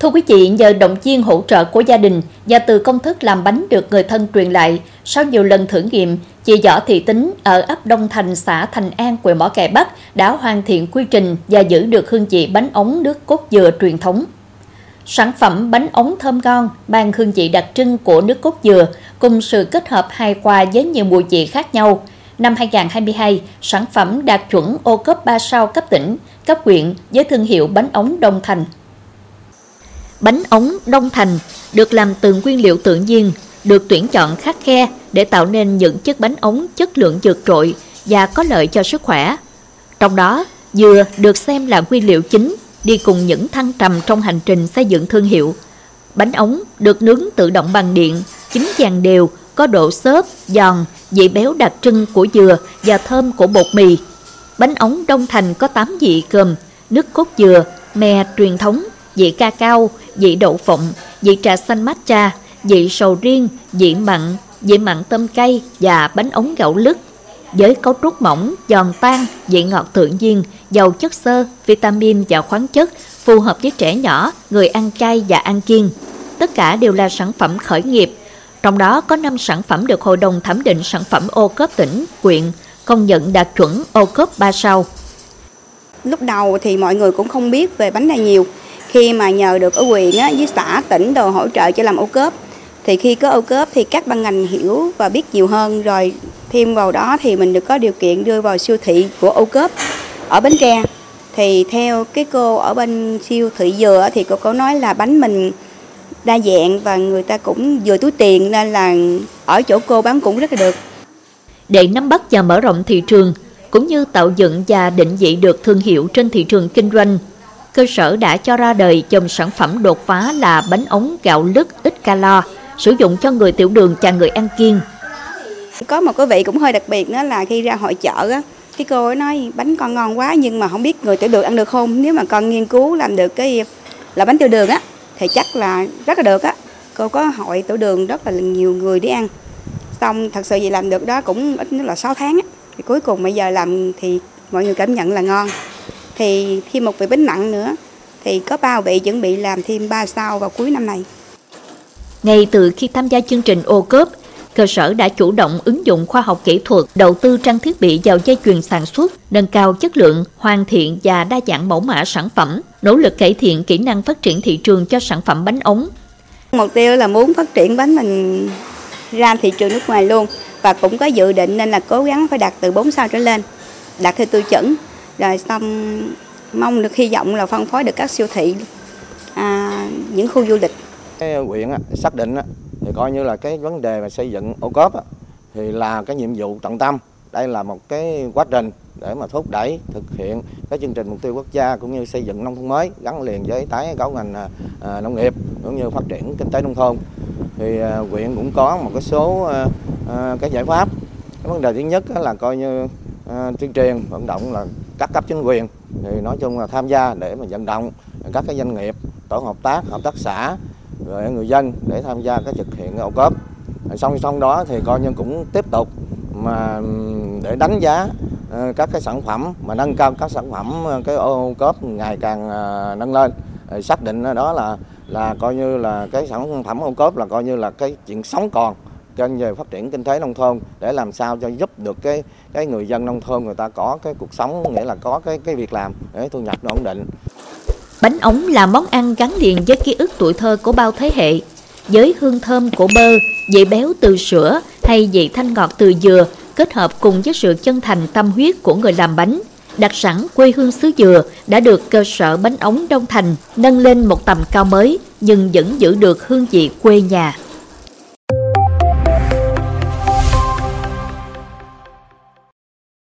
Thưa quý vị, nhờ động viên hỗ trợ của gia đình và từ công thức làm bánh được người thân truyền lại, sau nhiều lần thử nghiệm, chị Võ Thị Tính ở ấp Đông Thành, xã Thành An, huyện Mỏ Cày Bắc đã hoàn thiện quy trình và giữ được hương vị bánh ống nước cốt dừa truyền thống. Sản phẩm bánh ống thơm ngon, mang hương vị đặc trưng của nước cốt dừa cùng sự kết hợp hài hòa với nhiều mùi vị khác nhau. Năm 2022, sản phẩm đạt chuẩn ô cốp 3 sao cấp tỉnh, cấp huyện với thương hiệu bánh ống Đông Thành. Bánh ống Đông Thành được làm từ nguyên liệu tự nhiên, được tuyển chọn khắc khe để tạo nên những chiếc bánh ống chất lượng vượt trội và có lợi cho sức khỏe. Trong đó, dừa được xem là nguyên liệu chính đi cùng những thăng trầm trong hành trình xây dựng thương hiệu. Bánh ống được nướng tự động bằng điện, chín vàng đều, có độ xốp, giòn, vị béo đặc trưng của dừa và thơm của bột mì. Bánh ống Đông Thành có 8 vị gồm nước cốt dừa, mè truyền thống, vị ca cao, vị đậu phộng, vị trà xanh matcha, vị sầu riêng, vị mặn, vị mặn tôm cay và bánh ống gạo lứt. Với cấu trúc mỏng, giòn tan, vị ngọt tự nhiên, giàu chất xơ, vitamin và khoáng chất, phù hợp với trẻ nhỏ, người ăn chay và ăn kiêng. Tất cả đều là sản phẩm khởi nghiệp. Trong đó có 5 sản phẩm được Hội đồng thẩm định sản phẩm ô cốp tỉnh, quyện, công nhận đạt chuẩn ô cốp 3 sao. Lúc đầu thì mọi người cũng không biết về bánh này nhiều. Khi mà nhờ được ở quyền á, với xã tỉnh đồ hỗ trợ cho làm ô cốp thì khi có ô cốp thì các ban ngành hiểu và biết nhiều hơn rồi thêm vào đó thì mình được có điều kiện đưa vào siêu thị của ô cốp ở Bến Tre thì theo cái cô ở bên siêu thị dừa thì cô có nói là bánh mình đa dạng và người ta cũng vừa túi tiền nên là ở chỗ cô bán cũng rất là được. Để nắm bắt và mở rộng thị trường, cũng như tạo dựng và định vị được thương hiệu trên thị trường kinh doanh, cơ sở đã cho ra đời dòng sản phẩm đột phá là bánh ống gạo lứt ít calo, sử dụng cho người tiểu đường và người ăn kiêng. Có một cái vị cũng hơi đặc biệt đó là khi ra hội chợ á, cái cô ấy nói bánh con ngon quá nhưng mà không biết người tiểu đường ăn được không. Nếu mà con nghiên cứu làm được cái là bánh tiểu đường á thì chắc là rất là được á. Cô có hội tiểu đường rất là nhiều người đi ăn. Xong thật sự gì làm được đó cũng ít nhất là 6 tháng á. Thì cuối cùng bây giờ làm thì mọi người cảm nhận là ngon. Thì thêm một vị bánh mặn nữa thì có bao vị chuẩn bị làm thêm 3 sao vào cuối năm này. Ngay từ khi tham gia chương trình ô cốp, cơ sở đã chủ động ứng dụng khoa học kỹ thuật, đầu tư trang thiết bị vào dây chuyền sản xuất, nâng cao chất lượng, hoàn thiện và đa dạng mẫu mã sản phẩm, nỗ lực cải thiện kỹ năng phát triển thị trường cho sản phẩm bánh ống. Mục tiêu là muốn phát triển bánh mình ra thị trường nước ngoài luôn và cũng có dự định nên là cố gắng phải đạt từ 4 sao trở lên, đạt theo tiêu chuẩn. Rồi xong mong được hy vọng là phân phối được các siêu thị, à, những khu du lịch. Cái huyện xác định thì coi như là cái vấn đề mà xây dựng ô cốp thì là cái nhiệm vụ trọng tâm. Đây là một cái quá trình để mà thúc đẩy thực hiện cái chương trình mục tiêu quốc gia cũng như xây dựng nông thôn mới gắn liền với tái cấu ngành à, à nông nghiệp cũng như phát triển kinh tế nông thôn. Thì à, huyện cũng có một cái số à, à, cái giải pháp. Cái vấn đề thứ nhất là coi như à, tuyên truyền vận động là các cấp chính quyền thì nói chung là tham gia để mà vận động các cái doanh nghiệp, tổ hợp tác hợp tác xã, rồi người dân để tham gia cái thực hiện ô cốp. Song song đó thì coi như cũng tiếp tục mà để đánh giá ờ, các cái sản phẩm mà nâng cao các sản phẩm ờ, cái ô cốp ngày càng ờ, nâng lên. Xác định đó là là coi như là cái sản phẩm ô cốp là coi như là cái chuyện sống còn trên về phát triển kinh tế nông thôn để làm sao cho giúp được cái cái người dân nông thôn người ta có cái cuộc sống nghĩa là có cái cái việc làm để thu nhập nó ổn định Bánh ống là món ăn gắn liền với ký ức tuổi thơ của bao thế hệ. Với hương thơm của bơ, vị béo từ sữa hay vị thanh ngọt từ dừa kết hợp cùng với sự chân thành tâm huyết của người làm bánh. Đặc sản quê hương xứ dừa đã được cơ sở bánh ống Đông Thành nâng lên một tầm cao mới nhưng vẫn giữ được hương vị quê nhà.